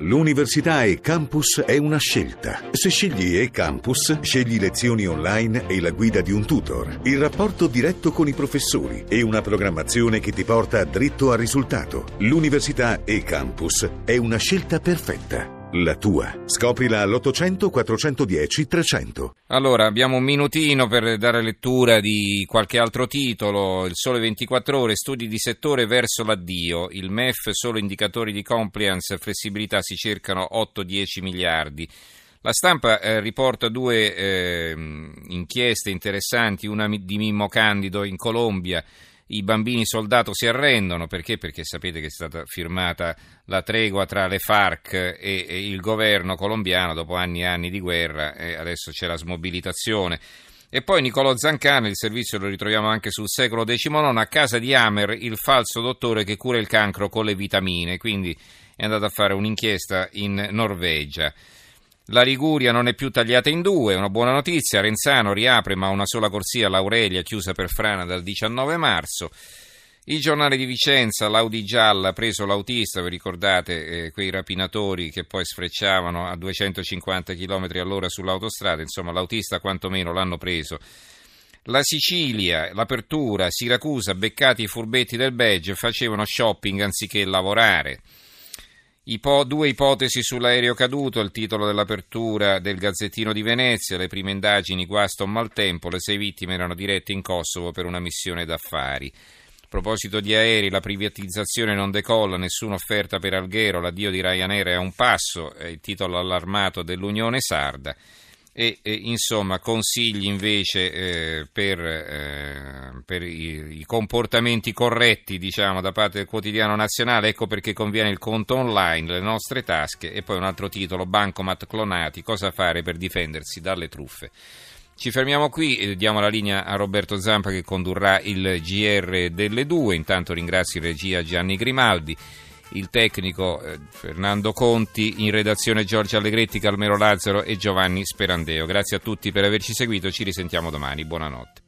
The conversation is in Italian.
L'università e campus è una scelta. Se scegli e campus, scegli lezioni online e la guida di un tutor, il rapporto diretto con i professori e una programmazione che ti porta dritto al risultato. L'università e campus è una scelta perfetta. La tua. Scoprila all'800 410 300. Allora, abbiamo un minutino per dare lettura di qualche altro titolo. Il Sole 24 Ore, studi di settore verso l'addio. Il MEF, solo indicatori di compliance flessibilità si cercano 8-10 miliardi. La stampa eh, riporta due eh, inchieste interessanti, una di Mimmo Candido in Colombia i bambini soldato si arrendono perché? Perché sapete che è stata firmata la tregua tra le FARC e, e il governo colombiano dopo anni e anni di guerra e adesso c'è la smobilitazione. E poi Niccolò Zancana, il servizio lo ritroviamo anche sul secolo XIX, a casa di Amer, il falso dottore che cura il cancro con le vitamine, quindi è andato a fare un'inchiesta in Norvegia. La Liguria non è più tagliata in due, una buona notizia. Renzano riapre ma una sola corsia, l'Aurelia chiusa per frana dal 19 marzo. Il giornale di Vicenza, l'Audi gialla, ha preso l'autista, vi ricordate eh, quei rapinatori che poi sfrecciavano a 250 km all'ora sull'autostrada, insomma l'autista quantomeno l'hanno preso. La Sicilia, l'apertura, Siracusa, beccati i furbetti del Begge, facevano shopping anziché lavorare. Ipo, due ipotesi sull'aereo caduto, il titolo dell'apertura del Gazzettino di Venezia, le prime indagini guasto un maltempo, le sei vittime erano dirette in Kosovo per una missione d'affari. A proposito di aerei, la privatizzazione non decolla, nessuna offerta per Alghero, l'addio di Ryanair è a un passo, è il titolo allarmato dell'Unione Sarda e, e insomma consigli invece eh, per, eh, per i, i, comportamenti corretti diciamo da parte del quotidiano nazionale ecco perché conviene il conto online le nostre tasche e poi un altro titolo bancomat clonati cosa fare per difendersi dalle truffe. Ci fermiamo qui e diamo la linea a Roberto Zampa che condurrà il GR delle due. Intanto ringrazio in regia Gianni Grimaldi il tecnico eh, Fernando Conti, in redazione Giorgio Allegretti, Calmero Lazzaro e Giovanni Sperandeo. Grazie a tutti per averci seguito, ci risentiamo domani, buonanotte.